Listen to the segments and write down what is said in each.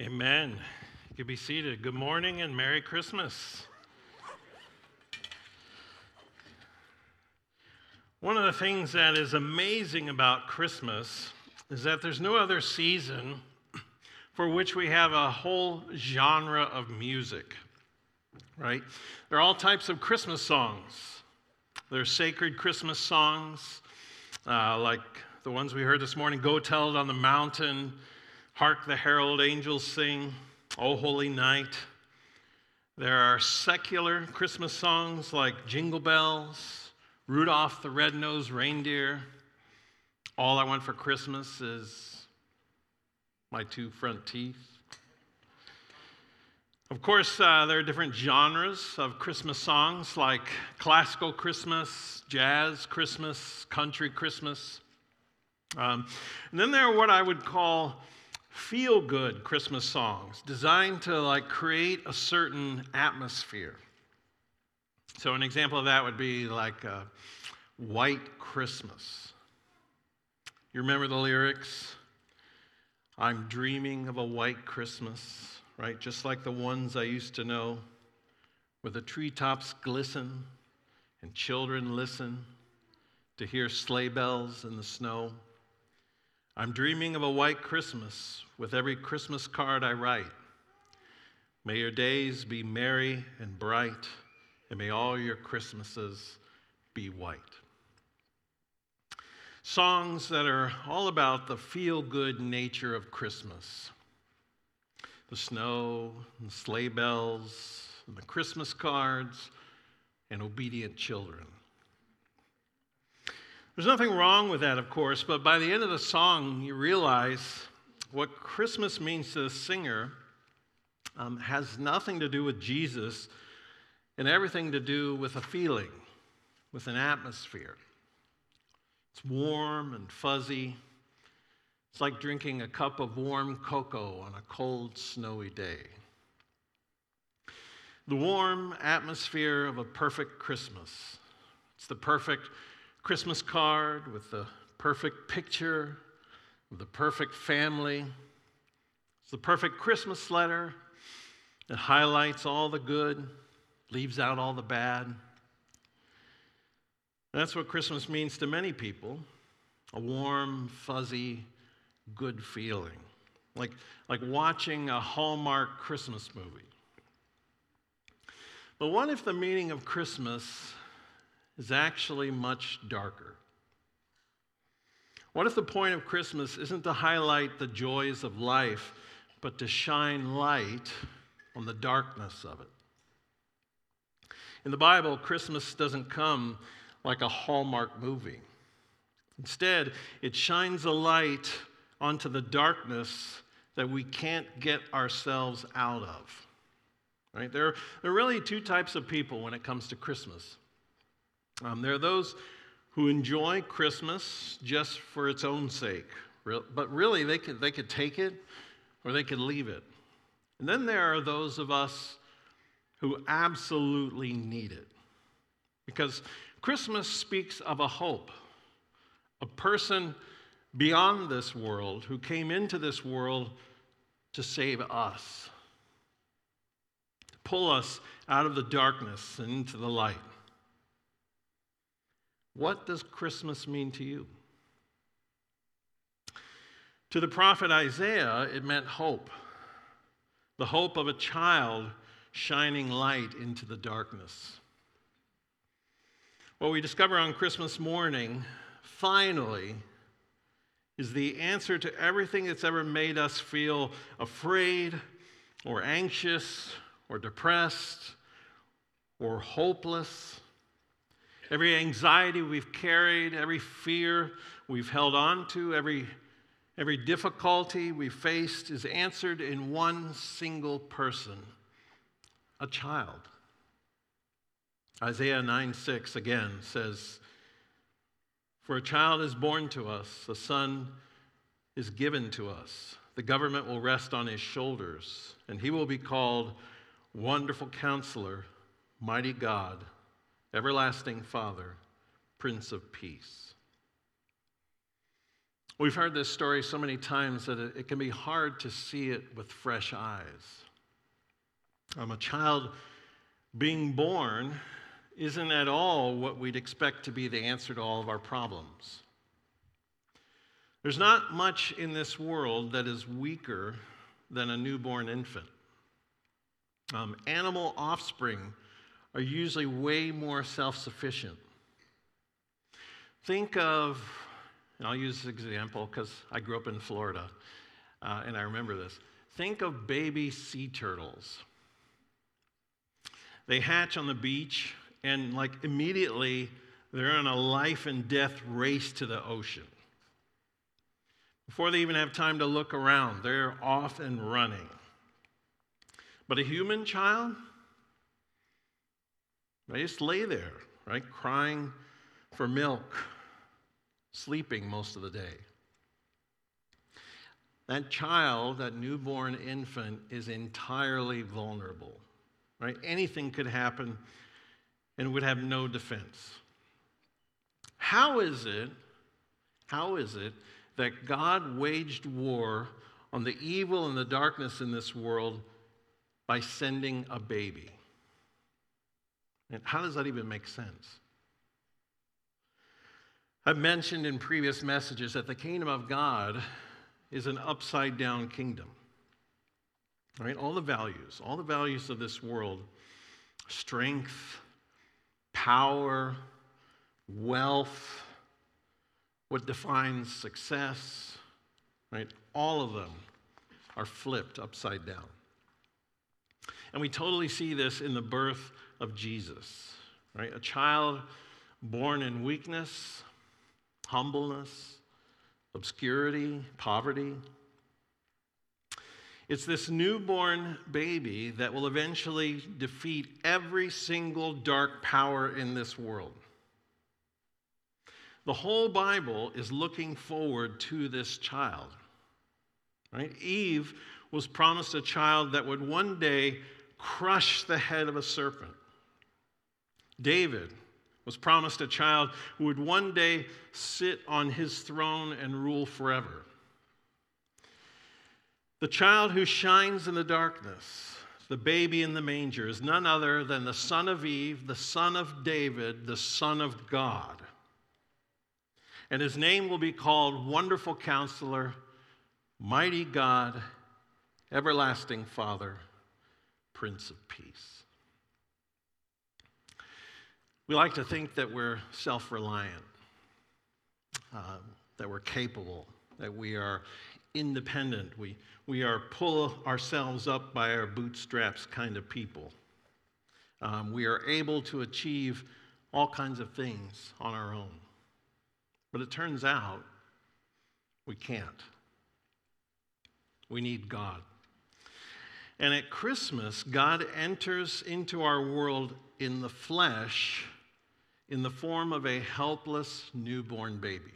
Amen. You can be seated. Good morning and Merry Christmas. One of the things that is amazing about Christmas is that there's no other season for which we have a whole genre of music, right? There are all types of Christmas songs. There are sacred Christmas songs, uh, like the ones we heard this morning Go Tell It on the Mountain, Hark the Herald Angels Sing, O Holy Night. There are secular Christmas songs like Jingle Bells, Rudolph the Red-Nosed Reindeer. All I want for Christmas is my two front teeth. Of course, uh, there are different genres of Christmas songs like classical Christmas, jazz Christmas, country Christmas. Um, and then there are what I would call feel good Christmas songs designed to like create a certain atmosphere. So, an example of that would be like uh, White Christmas. You remember the lyrics? I'm dreaming of a white Christmas, right? Just like the ones I used to know, where the treetops glisten and children listen to hear sleigh bells in the snow. I'm dreaming of a white Christmas with every Christmas card I write. May your days be merry and bright, and may all your Christmases be white. Songs that are all about the feel good nature of Christmas the snow, and sleigh bells, and the Christmas cards, and obedient children. There's nothing wrong with that, of course, but by the end of the song, you realize what Christmas means to the singer um, has nothing to do with Jesus and everything to do with a feeling, with an atmosphere. It's warm and fuzzy. It's like drinking a cup of warm cocoa on a cold, snowy day. The warm atmosphere of a perfect Christmas. It's the perfect Christmas card with the perfect picture of the perfect family. It's the perfect Christmas letter. It highlights all the good, leaves out all the bad. That's what Christmas means to many people a warm, fuzzy, good feeling. Like, like watching a Hallmark Christmas movie. But what if the meaning of Christmas is actually much darker. What if the point of Christmas isn't to highlight the joys of life, but to shine light on the darkness of it? In the Bible, Christmas doesn't come like a Hallmark movie. Instead, it shines a light onto the darkness that we can't get ourselves out of. Right? There, there are really two types of people when it comes to Christmas. Um, there are those who enjoy Christmas just for its own sake, but really they could, they could take it or they could leave it. And then there are those of us who absolutely need it. Because Christmas speaks of a hope, a person beyond this world who came into this world to save us, to pull us out of the darkness and into the light. What does Christmas mean to you? To the prophet Isaiah, it meant hope the hope of a child shining light into the darkness. What we discover on Christmas morning, finally, is the answer to everything that's ever made us feel afraid or anxious or depressed or hopeless Every anxiety we've carried, every fear we've held on to, every, every difficulty we faced is answered in one single person a child. Isaiah 9 6 again says, For a child is born to us, a son is given to us. The government will rest on his shoulders, and he will be called Wonderful Counselor, Mighty God Everlasting Father, Prince of Peace. We've heard this story so many times that it, can be hard to see it with fresh eyes. Um, a child being born isn't at all what we'd expect to be the answer to all of our problems. There's not much in this world that is weaker than a newborn infant. Um, animal offspring are usually way more self sufficient. Think of, and I'll use this example because I grew up in Florida uh, and I remember this. Think of baby sea turtles. They hatch on the beach and, like, immediately they're in a life and death race to the ocean. Before they even have time to look around, they're off and running. But a human child, they just lay there, right, crying for milk, sleeping most of the day. That child, that newborn infant, is entirely vulnerable, right? Anything could happen and would have no defense. How is it, how is it that God waged war on the evil and the darkness in this world by sending a baby? And how does that even make sense? I've mentioned in previous messages that the kingdom of God is an upside down kingdom. Right? All the values, all the values of this world strength, power, wealth, what defines success, right? All of them are flipped upside down. And we totally see this in the birth of Jesus, right? A child born in weakness, humbleness, obscurity, poverty. It's this newborn baby that will eventually defeat every single dark power in this world. The whole Bible is looking forward to this child. Right? Eve was promised a child that would one day crush the head of a serpent. David was promised a child who would one day sit on his throne and rule forever. The child who shines in the darkness, the baby in the manger, is none other than the son of Eve, the son of David, the son of God. And his name will be called Wonderful Counselor, Mighty God, Everlasting Father, Prince of Peace. We like to think that we're self reliant, uh, that we're capable, that we are independent. We, we are pull ourselves up by our bootstraps kind of people. Um, we are able to achieve all kinds of things on our own. But it turns out we can't. We need God. And at Christmas, God enters into our world in the flesh in the form of a helpless newborn baby.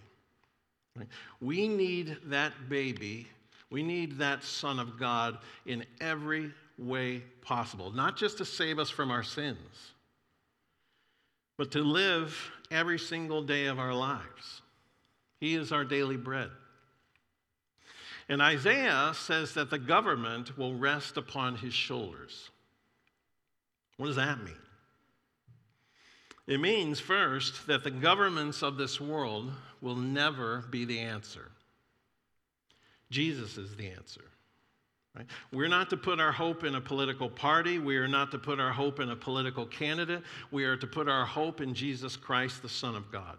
We need that baby, we need that Son of God in every way possible, not just to save us from our sins, but to live every single day of our lives. He is our daily bread. And Isaiah says that the government will rest upon his shoulders. What does that mean? It means, first, that the governments of this world will never be the answer. Jesus is the answer. Right? We're not to put our hope in a political party. We are not to put our hope in a political candidate. We are to put our hope in Jesus Christ, the Son of God.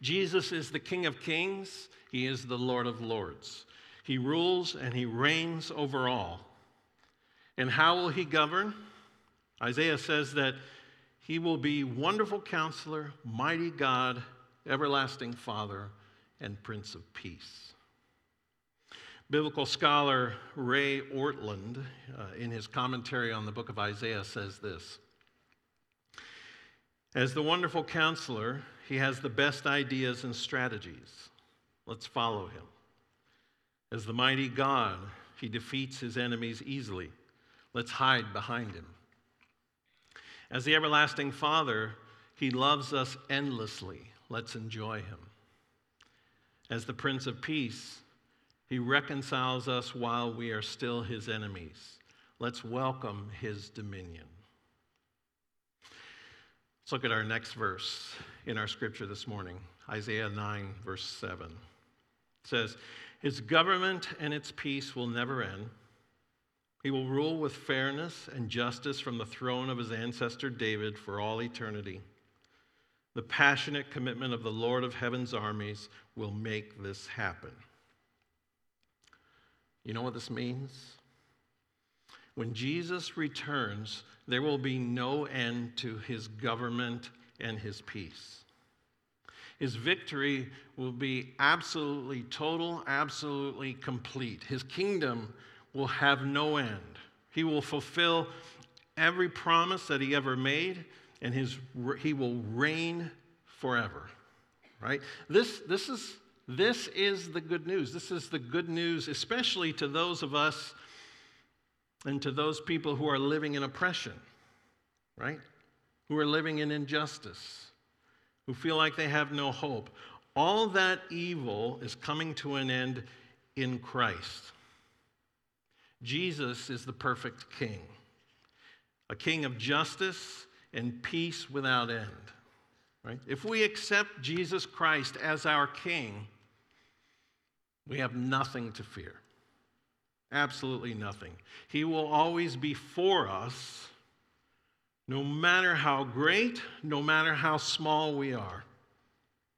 Jesus is the King of Kings, He is the Lord of Lords. He rules and He reigns over all. And how will He govern? Isaiah says that he will be wonderful counselor, mighty God, everlasting Father, and Prince of Peace. Biblical scholar Ray Ortlund, uh, in his commentary on the book of Isaiah, says this As the wonderful counselor, he has the best ideas and strategies. Let's follow him. As the mighty God, he defeats his enemies easily. Let's hide behind him. As the everlasting Father, He loves us endlessly. Let's enjoy Him. As the Prince of Peace, he reconciles us while we are still his enemies. Let's welcome his dominion. Let's look at our next verse in our scripture this morning Isaiah 9, verse 7. It says, His government and its peace will never end. He will rule with fairness and justice from the throne of his ancestor David for all eternity. The passionate commitment of the Lord of heaven's armies will make this happen. You know what this means? When Jesus returns, there will be no end to his government and his peace. His victory will be absolutely total, absolutely complete. His kingdom will have no end. He will fulfill every promise that he ever made, and his, he will reign forever. Right? This, this, is, this is the good news. This is the good news, especially to those of us and to those people who are living in oppression, right? Who are living in injustice, who feel like they have no hope. All that evil is coming to an end in Christ. Jesus is the perfect king, a king of justice and peace without end. Right? If we accept Jesus Christ as our king, we have nothing to fear. Absolutely nothing. He will always be for us, no matter how great, no matter how small we are.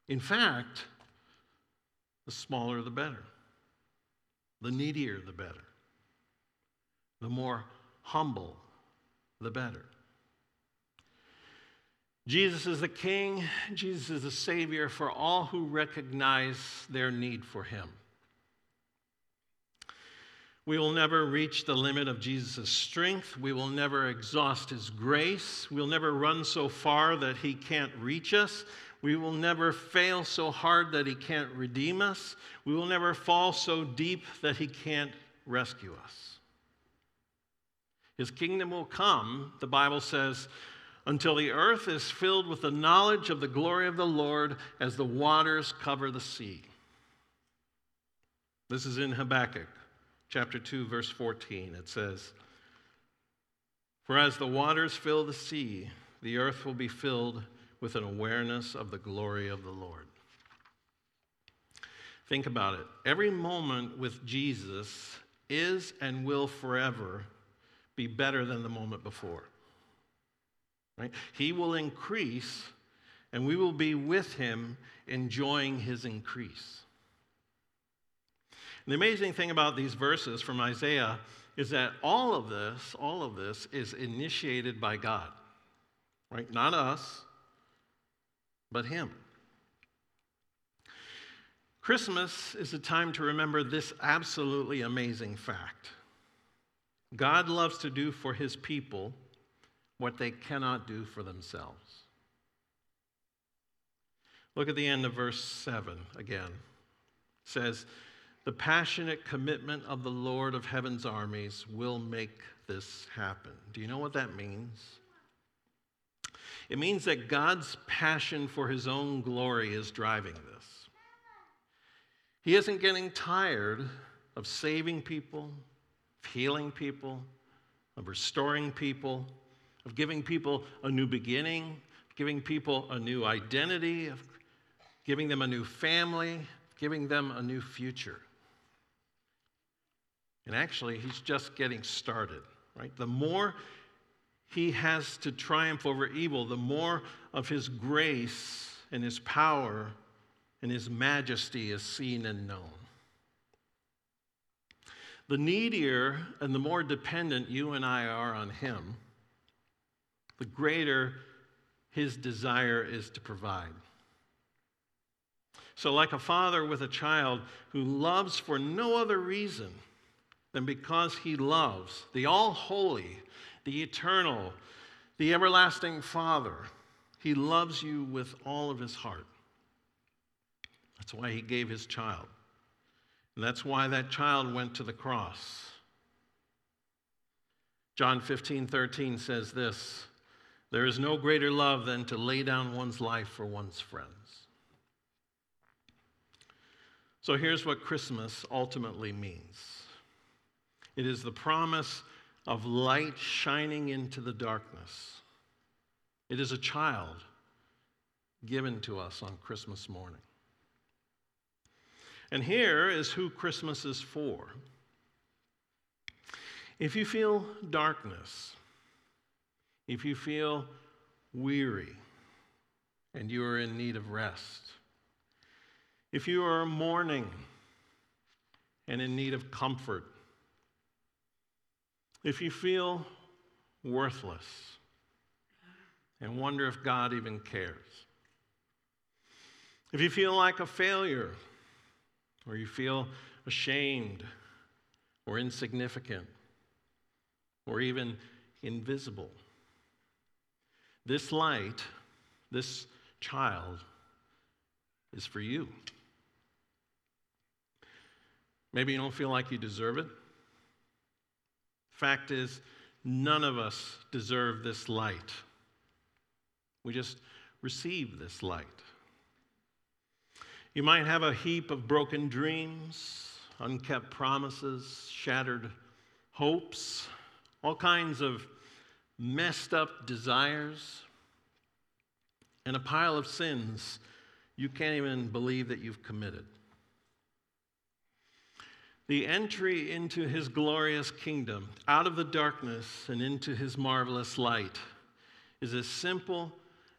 In fact, the smaller the better, the needier the better, the more humble the better. Jesus is the King, Jesus is the Savior for all who recognize their need for Him. We will never reach the limit of Jesus' strength. We will never exhaust his grace. We'll never run so far that he can't reach us. We will never fail so hard that he can't redeem us. We will never fall so deep that he can't rescue us. His kingdom will come, the Bible says, until the earth is filled with the knowledge of the glory of the Lord as the waters cover the sea. This is in Habakkuk chapter 2, verse 14. It says, For as the waters fill the sea, the earth will be filled with an awareness of the glory of the Lord. Think about it. Every moment with Jesus is and will forever be better than the moment before. Right? He will increase, and we will be with him enjoying his increase. And the amazing thing about these verses from Isaiah is that all of this, all of this is initiated by God, right? Not us, but Him. Christmas is a time to remember this absolutely amazing fact. God loves to do for His people what they cannot do for themselves. Look at the end of verse 7 again. It says, the passionate commitment of the Lord of heaven's armies will make this happen. Do you know what that means? It means that God's passion for his own glory is driving this. He isn't getting tired of saving people, of healing people, of restoring people, of giving people a new beginning, giving people a new identity, of giving them a new family, giving them a new future. And actually, he's just getting started, right? The more he has to triumph over evil, the more of his grace and his power and his majesty is seen and known. The needier and the more dependent you and I are on him, the greater his desire is to provide. So, like a father with a child who loves for no other reason than because he loves the all holy, the eternal, the everlasting Father. He loves you with all of his heart. That's why he gave his child. And that's why that child went to the cross. John 15, 13 says this There is no greater love than to lay down one's life for one's friends. So here's what Christmas ultimately means it is the promise of light shining into the darkness. It is a child given to us on Christmas morning. And here is who Christmas is for. If you feel darkness, if you feel weary, and you are in need of rest, if you are mourning and in need of comfort, if you feel worthless and wonder if God even cares, if you feel like a failure, or you feel ashamed or insignificant or even invisible, this light, this child, is for you. Maybe you don't feel like you deserve it. Fact is, none of us deserve this light. We just receive this light. You might have a heap of broken dreams, unkept promises, shattered hopes, all kinds of messed up desires, and a pile of sins you can't even believe that you've committed. The entry into his glorious kingdom, out of the darkness and into his marvelous light, is as simple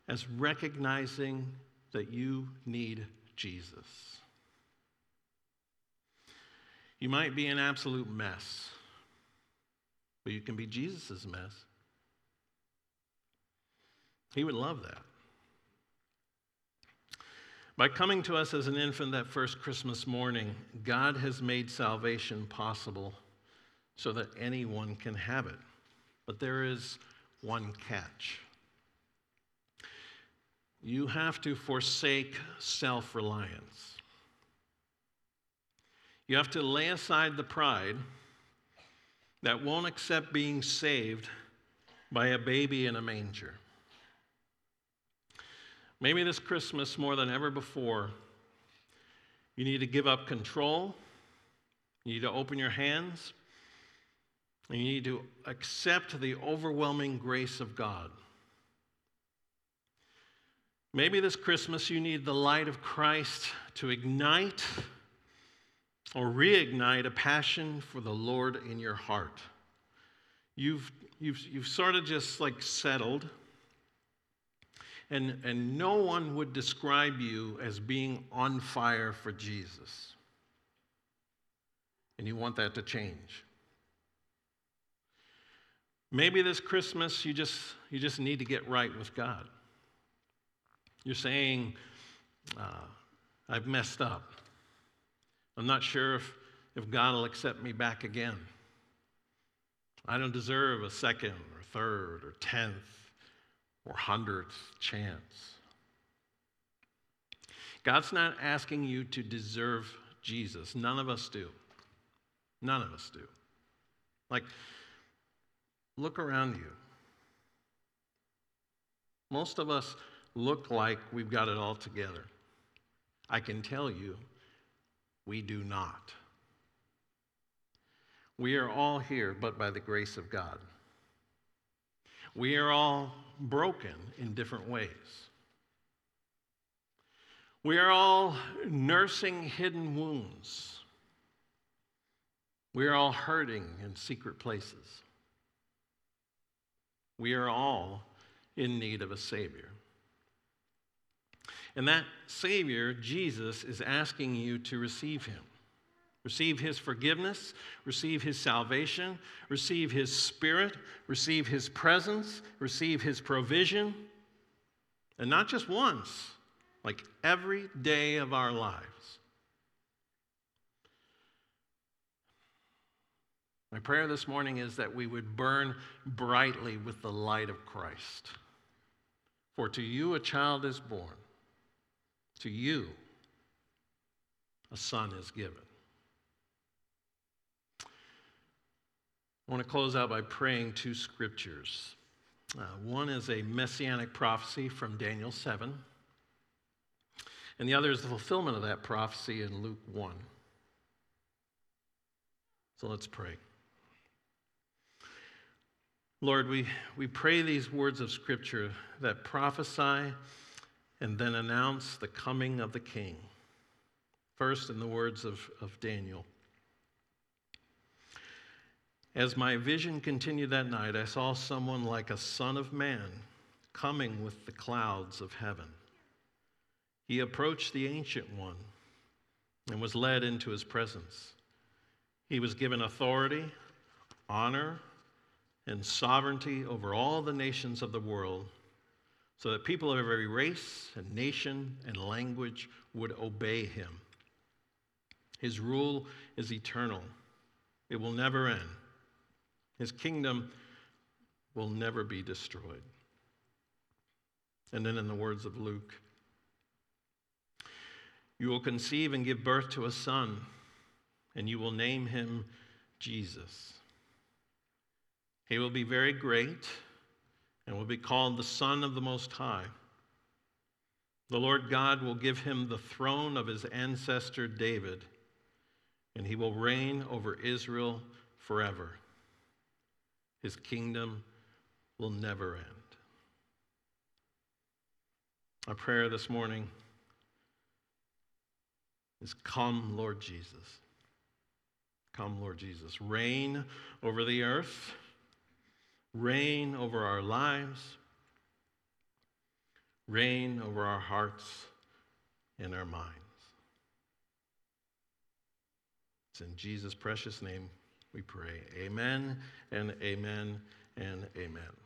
as recognizing that you need Jesus. You might be an absolute mess, but you can be Jesus' mess. He would love that. By coming to us as an infant that first Christmas morning, God has made salvation possible so that anyone can have it. But there is one catch. You have to forsake self reliance. You have to lay aside the pride that won't accept being saved by a baby in a manger. Maybe this Christmas, more than ever before, you need to give up control. You need to open your hands. And you need to accept the overwhelming grace of God. Maybe this Christmas you need the light of Christ to ignite or reignite a passion for the Lord in your heart. You've, you've, you've sort of just like settled, and, and no one would describe you as being on fire for Jesus. And you want that to change. Maybe this Christmas you just, you just need to get right with God. You're saying, uh, I've messed up. I'm not sure if, if God will accept me back again. I don't deserve a second or third or tenth or hundredth chance. God's not asking you to deserve Jesus. None of us do. None of us do. Like, look around you. Most of us look like we've got it all together. I can tell you, we do not. We are all here, but by the grace of God. We are all broken in different ways. We are all nursing hidden wounds. We are all hurting in secret places. We are all in need of a Savior. And that Savior, Jesus, is asking you to receive him. Receive his forgiveness, receive his salvation, receive his spirit, receive his presence, receive his provision. And not just once, like every day of our lives. My prayer this morning is that we would burn brightly with the light of Christ. For to you a child is born to you, a son is given. I want to close out by praying two scriptures. Uh, one is a messianic prophecy from Daniel 7, And the other is the fulfillment of that prophecy in Luke 1. So let's pray. Lord, we, we pray these words of Scripture that prophesy and then announce the coming of the King. First, in the words of, of Daniel. As my vision continued that night, I saw someone like a son of man coming with the clouds of heaven. He approached the Ancient One and was led into his presence. He was given authority, honor, and sovereignty over all the nations of the world so that people of every race and nation and language would obey him. His rule is eternal, it will never end. His kingdom will never be destroyed. And then, in the words of Luke, you will conceive and give birth to a son, and you will name him Jesus. He will be very great and will be called the Son of the Most High. The Lord God will give him the throne of his ancestor David, and he will reign over Israel forever. His kingdom will never end. Our prayer this morning is Come, Lord Jesus. Come, Lord Jesus. Reign over the earth reign over our lives, reign over our hearts and our minds. It's in Jesus' precious name we pray. Amen and amen and amen.